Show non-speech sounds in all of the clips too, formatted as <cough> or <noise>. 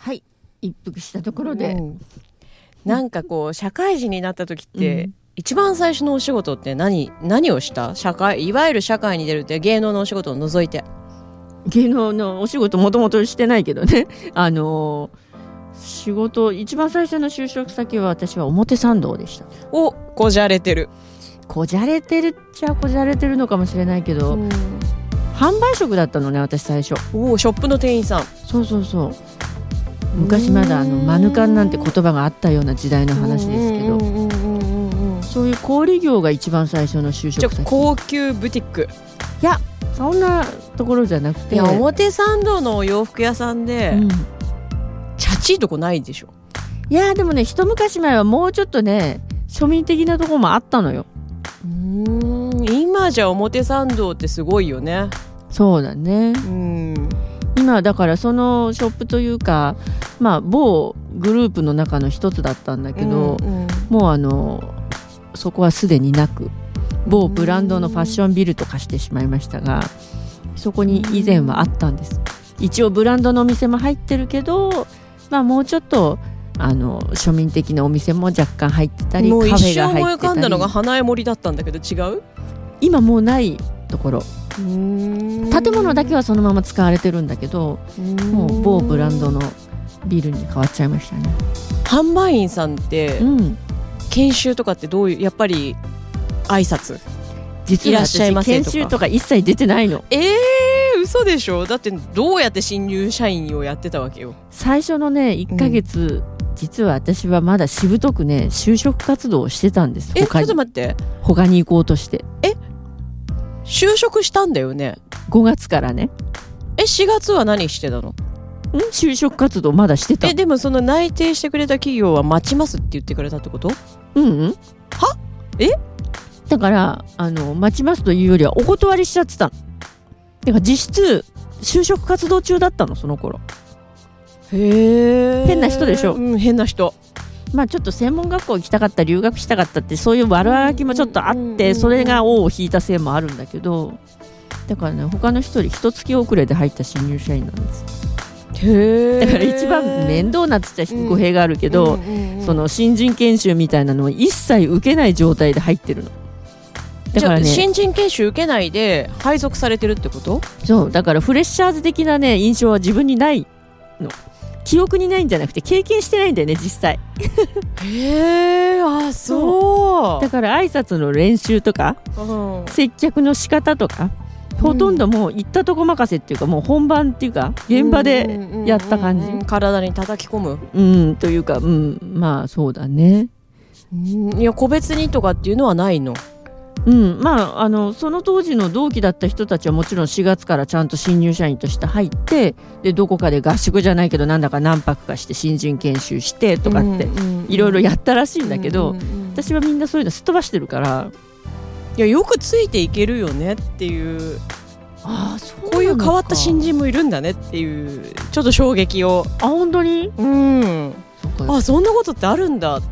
はい。一服したところで、うん。なんかこう社会人になった時って、うん。一番最初のお仕事って何何をした？社会いわゆる社会に出るって芸能のお仕事を除いて。芸能のお仕事もともとしてないけどね。<laughs> あのー仕事一番最初の就職先は私は表参道でした。おこじゃれてる、こじゃれてるっちゃこじゃれてるのかもしれないけど、販売職だったのね私最初。おショップの店員さん。そうそうそう昔まだあのマヌカンなんて言葉があったような時代の話ですけどそういう小売業が一番最初の就じゃあ職先高級ブティック。そんなところじゃなくて。いや表参道のお洋服屋さんで、うん。チャチいとこないでしょ。いやでもね一昔前はもうちょっとね庶民的なところもあったのよ。うん今じゃ表参道ってすごいよね。そうだね。うん今だからそのショップというかまあ某グループの中の一つだったんだけど、うんうん。もうあのそこはすでになく某ブランドのファッションビルと化してしまいましたがそこに以前はあったんです。一応ブランドのお店も入ってるけどまあもうちょっとあの庶民的なお店も若干入ってたりカフもう一ェが入ってたり浮かんだのが花江森だったんだけど違う？今もうないところ。建建物だけはそのまま使われてるんだけどもう某ブランドのビルに変わっちゃいましたね。販売員さんってうん、研修とかってどういうやっぱり挨拶？実はいらっしゃいま私せとか。研修とか一切出てないの。えー、嘘でしょ？だってどうやって新入社員をやってたわけよ。最初のね1ヶ月、実は私はまだしぶとくね就職活動をしてたんです。えちょっと待って。他に行こうとして就職したんだよね。5月からね。え4月は何してたの？ん？就職活動まだしてた？えでもその内定してくれた企業は待ちますって言ってくれたってこと？うんうん。は？え？だからあの待ちますというよりはお断りしちゃってたの。だから実質就職活動中だったのその頃。へえ変な人でしょ？うん変な人まあちょっと専門学校行きたかった留学したかったってそういう悪あがきもちょっとあってそれが尾を引いたせいもあるんだけどだからね他の人より一月遅れで入った新入社員なんです。だから一番面倒なっつったら語弊があるけど、その新人研修みたいなのを一切受けない状態で入ってるの。だからね新人研修受けないで配属されてるってこと？そうだからフレッシャーズ的なね印象は自分にないの記憶にないんじゃなくて経験してないんだよね実際。へえあそう。だから挨拶の練習とかうん。接客の仕方とかほとんどもう行ったとこ任せっていうかもう本番っていうか現場でやった感じうんうんうん。体に叩き込む。うんというかうんまあそうだね。うん。いや個別にとかっていうのはないの？うん。まああのその当時の同期だった人たちはもちろん4月からちゃんと新入社員として入ってでどこかで合宿じゃないけどなんだか何泊かして新人研修してとかっていろいろやったらしいんだけど、私はみんなそういうのすっ飛ばしてるからいやよくついていけるよねっていうああそうこういう変わった新人もいるんだねっていうちょっと衝撃を。あ本当に？うん。あそんなことってあるんだって。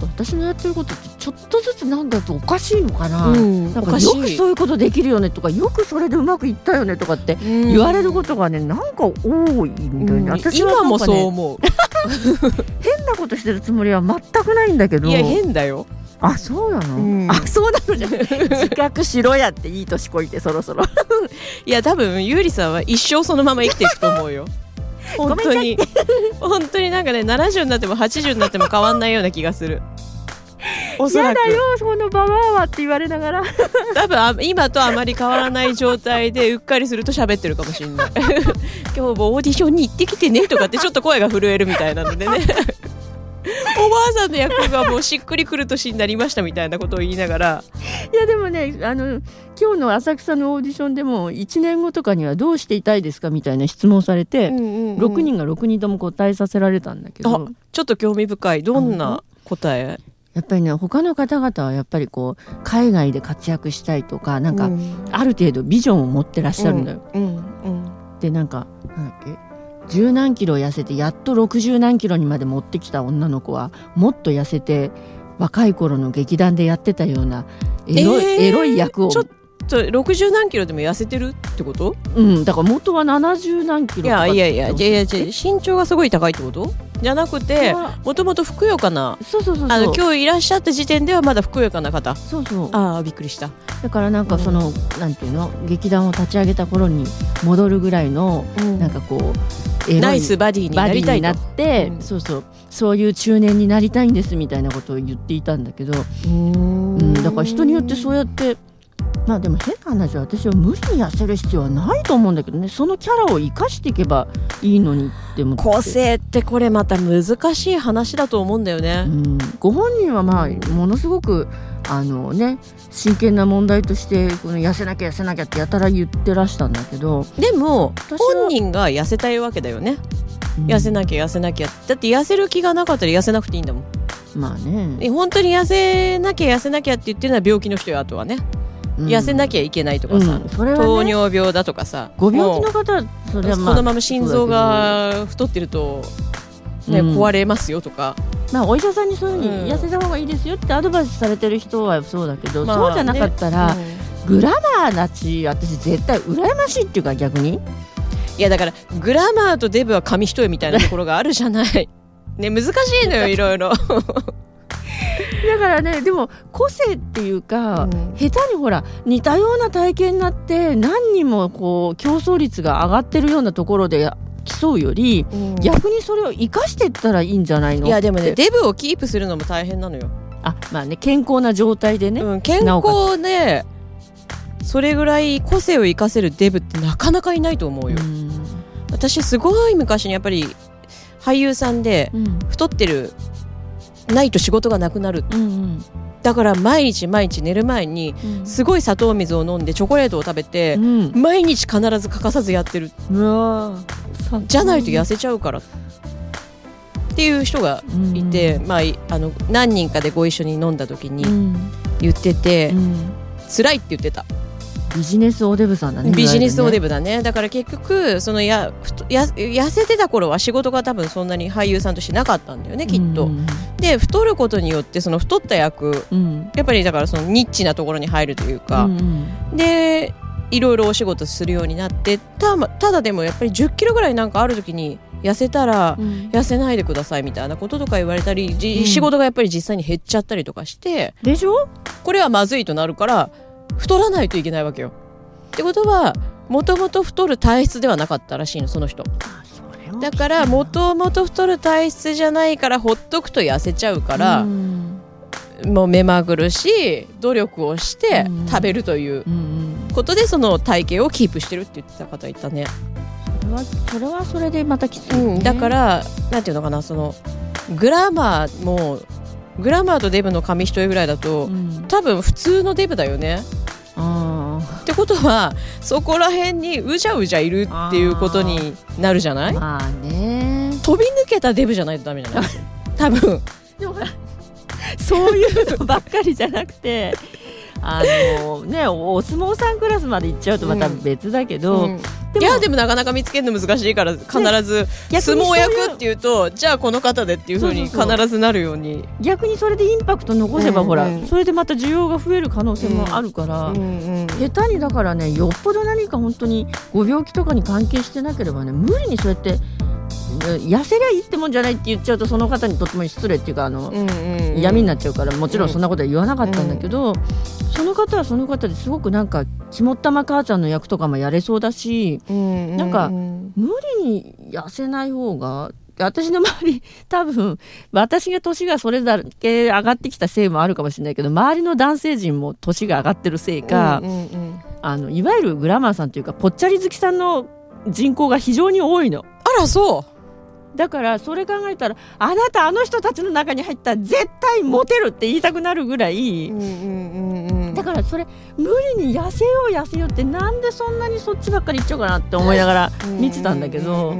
私のやってることってちょっとずつなんだとおかしいのかな、うん。なんかよくそういうことできるよねとかよくそれでうまくいったよねとかって言われることがねなんか多いんだよね、うん。私は今もそう思う。<laughs> 変なことしてるつもりは全くないんだけど。いや変だよ。あそうなの、うん。あそうなのじゃん。<laughs> 自覚しろやっていい年こいてそろそろ。<laughs> いや多分ゆうりさんは一生そのまま生きていくと思うよ。本当に。本当になんかね70になっても80になっても変わんないような気がするおそらく。やだよそのババアはって言われながら。多分あ今とあまり変わらない状態でうっかりすると喋ってるかもしれない。<laughs> 今日もオーディションに行ってきてねとかってちょっと声が震えるみたいなのでね。おばあさんの役がもうしっくりくる年になりましたみたいなことを言いながら。いやでもねあの今日の浅草のオーディションでも1年後とかにはどうしていたいですかみたいな質問されて、6 6人が6人とも答えさせられたんだけど。ちょっと興味深い。どんな答え？やっぱりね他の方々はやっぱりこう海外で活躍したいとかなんか、ある程度ビジョンを持ってらっしゃるのよ。うんうんでなんかなんだっけ十何キロ痩せてやっと60何キロにまで持ってきた女の子はもっと痩せて若い頃の劇団でやってたようなエロい,、えーエロい役を。ちょっと60何キロでも痩せてるってこと？うんだから元は70何キロいやいやいやいやいや身長がすごい高いってこと？じゃなくてもともとふくよかなそうそうそうそう。あの今日いらっしゃった時点ではまだふくよかな方。そうそう。ああびっくりした。だからなんかその、なんていうの？劇団を立ち上げた頃に戻るぐらいの、なんかこうナイスバディになりたいと。なって、うん。そうそう。そういう中年になりたいんですみたいなことを言っていたんだけど、うん、だから人によってそうやってまあでも変な話は私は無理に痩せる必要はないと思うんだけどね。そのキャラを生かしていけばいいのにって思って。個性ってこれまた難しい話だと思うんだよね。う、ん、ご本人はまあものすごくあのね真剣な問題としてこの痩せなきゃ痩せなきゃってやたら言ってらしたんだけど、でも本人が痩せたいわけだよね、うん。痩せなきゃ痩せなきゃだって痩せる気がなかったら痩せなくていいんだもん。まあね、え本当に痩せなきゃ痩せなきゃって言ってるのは病気の人よあとはね、痩せなきゃいけないとかさ、うん。それはね糖尿病だとかさご病気もの方はそれはうまあこのまま心臓が太ってると、ねうん。壊れますよとか、まあ、お医者さんにそういうふううん。に痩せた方がいいですよってアドバイスされてる人はそうだけど、まあそうじゃなかったら、ねグラマーだし私絶対羨ましいっていうか逆に。いやだからグラマーとデブは紙一重みたいなところがあるじゃない。<laughs> ね難しいのよいろいろだからねでも個性っていうか、うん。下手にほら似たような体験になって何人もこう競争率が上がってるようなところで競うより逆にそれを生かしていったらいいんじゃないのいやでもねデブをキープするのも大変なのよ、あまあね健康な状態でね、うん、健康でそれぐらい個性を生かせるデブってなかなかいないと思うよ、うん。私すごい昔にやっぱり俳優さんでうん。太ってるないと仕事がなくなる。うんだから毎日毎日寝る前にうん。すごい砂糖水を飲んでチョコレートを食べてうん。毎日必ず欠かさずやってる。うわじゃないと痩せちゃうから。っていう人がいて、まあいあの何人かでご一緒に飲んだ時にうん。言ってて、うん。辛いって言ってたビジネスおデブさんだね。ビジネスおデブブだね。だから結局そのや太や痩せてた頃は仕事が多分そんなに俳優さんとしてなかったんだよねきっと、で太ることによってその太った役うん。やっぱりだからそのニッチなところに入るというか、うんでいろいろお仕事するようになってたただでもやっぱり1 0キロぐらいなんかある時に痩せたらうん。痩せないでくださいみたいなこととか言われたり、じうん。仕事がやっぱり実際に減っちゃったりとかしてでしょ？これはまずいとなるから太らないといけないわけよ。ってことはもともと太る体質ではなかったらしいのその人。だからもともと太る体質じゃないからほっとくと痩せちゃうから、うん。もう目まぐるしい努力をしてうん。食べるということでその体型をキープしてるって言ってた方いたね、それはそれはそれでまたきついよね、うん、だからなんていうのかなそのグラマーもグラマーとデブの紙一重ぐらいだと、うん。多分普通のデブだよね。あってことはそこら辺にうじゃうじゃいるっていうことになるじゃない？ー。まあね。飛び抜けたデブじゃないとダメじゃない？<laughs> 多分。でもそういうのばっかりじゃなくてあのねお相撲さんクラスまで行っちゃうとまた別だけど、うん。でもいやでもなかなか見つけるの難しいから必ず相撲役っていうとじゃあこの方でっていうふうに必ずなるように。逆にそれでインパクト残せば、うんほらうんそれでまた需要が増える可能性もあるから、下手にだからねよっぽど何か本当にご病気とかに関係してなければね無理にそうやってえ痩せりゃいいってもんじゃないって言っちゃうとその方にとっても失礼っていうかあの、闇になっちゃうからもちろんそんなことは言わなかったんだけど、その方はその方ですごくなんか肝っ玉母ちゃんの役とかもやれそうだしなんか無理に痩せない方が私の周り多分私が年がそれだけ上がってきたせいもあるかもしれないけど周りの男性陣も年が上がってるせいか、あのいわゆるグラマーさんというかぽっちゃり好きさんの人口が非常に多いの。あらそうだからそれ考えたらあなたあの人たちの中に入ったら絶対モテるって言いたくなるぐらい、だからそれ無理に痩せよう痩せようってなんでそんなにそっちばっかりいっちゃうかなって思いながら見てたんだけど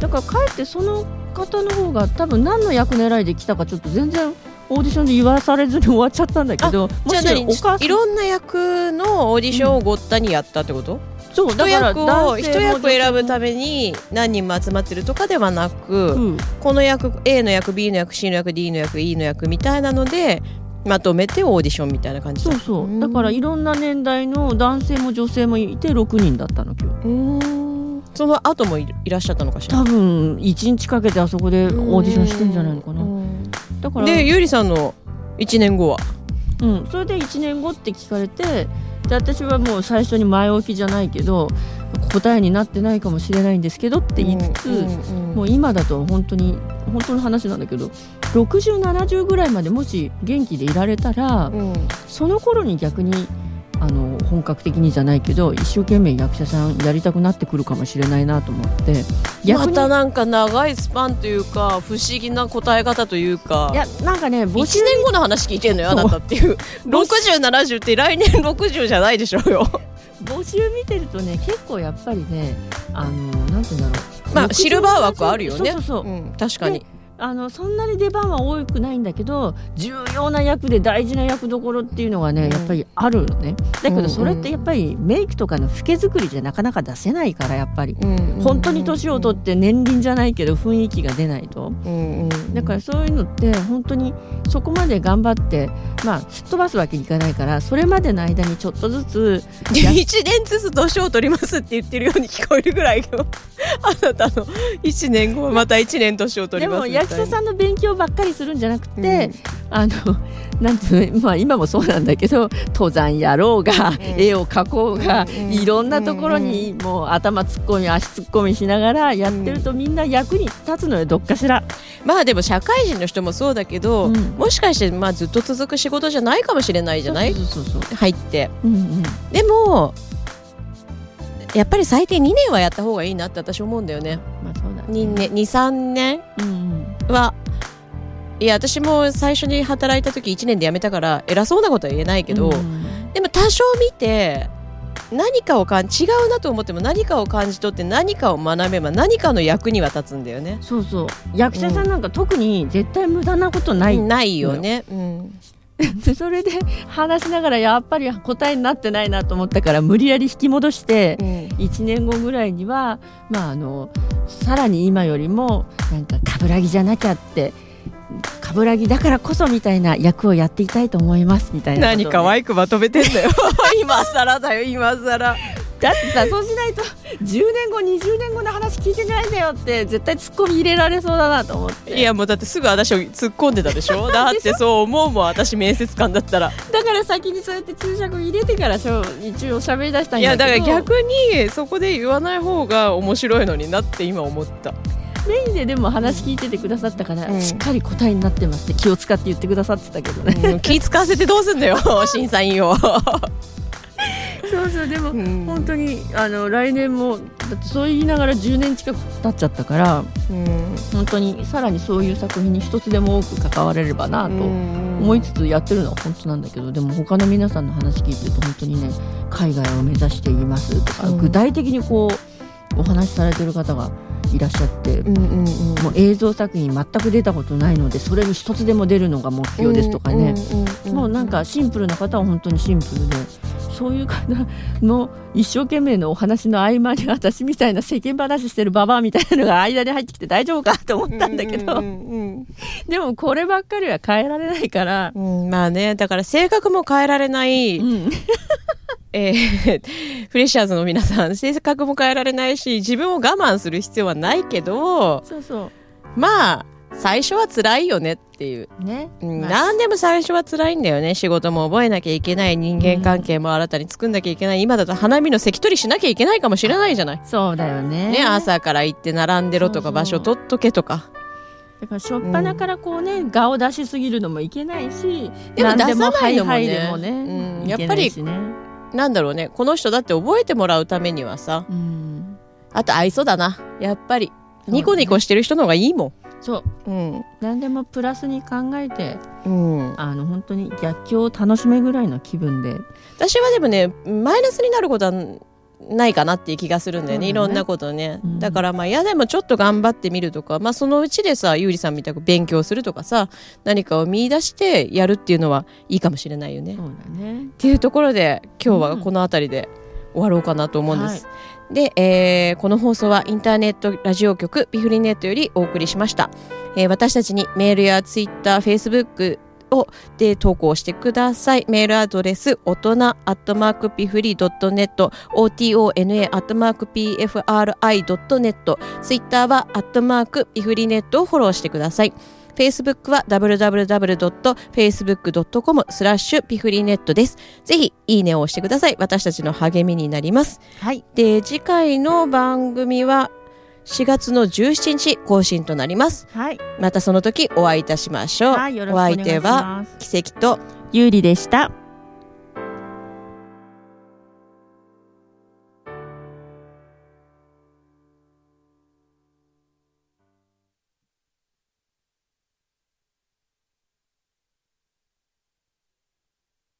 だからかえってその方の方が多分何の役狙いで来たかちょっと全然オーディションで言わされずに終わっちゃったんだけどじゃあ何もしお母さんいろんな役のオーディションをごったにやったってこと、一そうだから役を一役選ぶためめに何人も集まってるとかではなく、うん。この役 A の役 B の役 C の役 D の役 E の役みたいなのでまとめてオーディションみたいな感じだ。そうそう。だからいろんな年代の男性も女性もいて6人だったの今日。うんその後もいいらっしゃったのかしら？多分1日かけてあそこでオーディションしてんじゃないのかな。うんだからでゆりさんの1年後は？うん、それで1年後って聞かれてで私はもう最初に前置きじゃないけど答えになってないかもしれないんですけどって言いつつ、もう今だと本当に本当の話なんだけど6070ぐらいまでもし元気でいられたら、うん。その頃に逆にあの本格的にじゃないけど一生懸命役者さんやりたくなってくるかもしれないなと思って。またなんか長いスパンというか不思議な答え方というか。いやなんかね募1集年後の話聞いてんのよあなたっていう。<laughs> 6070って来年60じゃないでしょうよ。募集見てるとね結構やっぱりねあのなんて言うんだろう。まあシルバー枠あるよね。そうそうそう、うん確かにあのそんなに出番は多くないんだけど重要な役で大事な役どころっていうのがね、うん。やっぱりあるのね。だけうんうん。どそれってやっぱりメイクとかの老け作りじゃなかなか出せないからやっぱり。本当に年を取って年輪じゃないけど雰囲気が出ないと。うんうんだからそういうのって本当にそこまで頑張ってまあすっ飛ばすわけにいかないからそれまでの間にちょっとずつ <laughs> 1年ずつ年を取りますって言ってるように聞こえるぐらいの <laughs> あなたの1年後また1年年を取でりますもみたいなさんの勉強ばっかりするんじゃなくて、あのなんていうのまあ今もそうなんだけど <laughs> 登山やろうが、絵を描こうが、うん。いろんなところにもう頭突っ込み足突っ込みしながらやってるとみんな役に立つのよどっかしら。まあでも社会人の人もそうだけど、うん。もしかしてまあずっと続く仕事じゃないかもしれないじゃない？入って。うんうん。でもやっぱり最低2年はやった方がいいなって私思うんだよね。まあそうだね。2年23年？うんうんはいや私も最初に働いた時1年で辞めたから偉そうなことは言えないけど、うん。でも多少見て何かをかん違うなと思っても何かを感じ取って何かを学べば何かの役には立つんだよね。そうそう。役者さんなんか特に絶対無駄なことない、ないよね。うん。で <laughs> それで話しながらやっぱり答えになってないなと思ったから無理やり引き戻してうん。1年後ぐらいには、まあ、あのさらに今よりもなんか冠城じゃなきゃって冠城だからこそみたいな役をやっていたいと思いますみたいな何可愛くまとめてんだよ。<laughs> 今更だよ今更だってさそうしないと10年後20年後の話聞いてないんだよって絶対ツッコミ入れられそうだなと思って。いやもうだってすぐ私を突っ込んでたでしょ？<laughs> だってそう思うもん私面接官だったら。だから先にそうやって注釈入れてからしょ一応喋り出したんいやだけど。だから逆にそこで言わない方が面白いのになって今思った。メインででも話聞いててくださったから、うん。しっかり答えになってますって気を使って言ってくださってたけどね、うん気使わせてどうすんだよ <laughs> 審査員を、そうそうでも、うん。本当にあの来年もだってそう言いながら10年近く経っちゃったからうん。本当にさらにそういう作品に一つでも多く関われればなと思いつつやってるのは本当なんだけどでも他の皆さんの話聞いてると本当にね海外を目指していますとか、うん。具体的にこうお話しされてる方がいらっしゃって、うんうんうん。もう映像作品全く出たことないのでそれに一つでも出るのが目標ですとかね、もうなんかシンプルな方は本当にシンプルでそういう方の一生懸命のお話の合間に私みたいな世間話してるババアみたいなのが間に入ってきて大丈夫かと思ったんだけど、うんうんでもこればっかりは変えられないから、うんうんまあねだから性格も変えられない、うん、えーフレッシャーズの皆さん性格も変えられないし自分を我慢する必要はないけど。そうそまあ最初は辛いよねっていう、うね、うんまあ。何でも最初は辛いんだよね。仕事も覚えなきゃいけない。人間関係も新たに作んなきゃいけない、今だと花見の関取りしなきゃいけないかもしれないじゃない、そうだよね。ね、朝から行って並んでろとか場所取っとけとか。だから初っ端からこうね、顔を出しすぎるのもいけないしでも何出さないのもね。はいはいでもね、うん。いけないしね。なんだろうね。この人だって覚えてもらうためにはさうん。あと愛想だな。やっぱり。ニコニコしてる人の方がいいもそう。んうん。何でもプラスに考えてうん。あの本当に逆境を楽しめぐらいの気分で。私はでもねマイナスになることはないかなっていう気がするんだよね。ね。いろんなことね、うん。だからまあ嫌でもちょっと頑張ってみるとか、まあ、そのうちでさゆうりさんみたく勉強するとかさ何かを見出してやるっていうのはいいかもしれないよね。そうだね。っていうところで今日はこの辺りで終わろうかなと思うんです。で、えーこの放送はインターネットラジオ局ビフリネットよりお送りしました。えー私たちにメールやツイッター、フェイスブックをで投稿してください。メールアドレス、大人アットマークピフリー .net、otona アットマーク pfri.net、ツイッターはアットマークピフリネットをフォローしてください。Facebook は www.facebook.com スラッシュピフリネットです。ぜひ、いいねを押してください。私たちの励みになります。はいで、次回の番組は4月の17日更新となります。はいまたその時お会いいたしましょう。はいよろしくおお願いし相手は奇跡と有利でした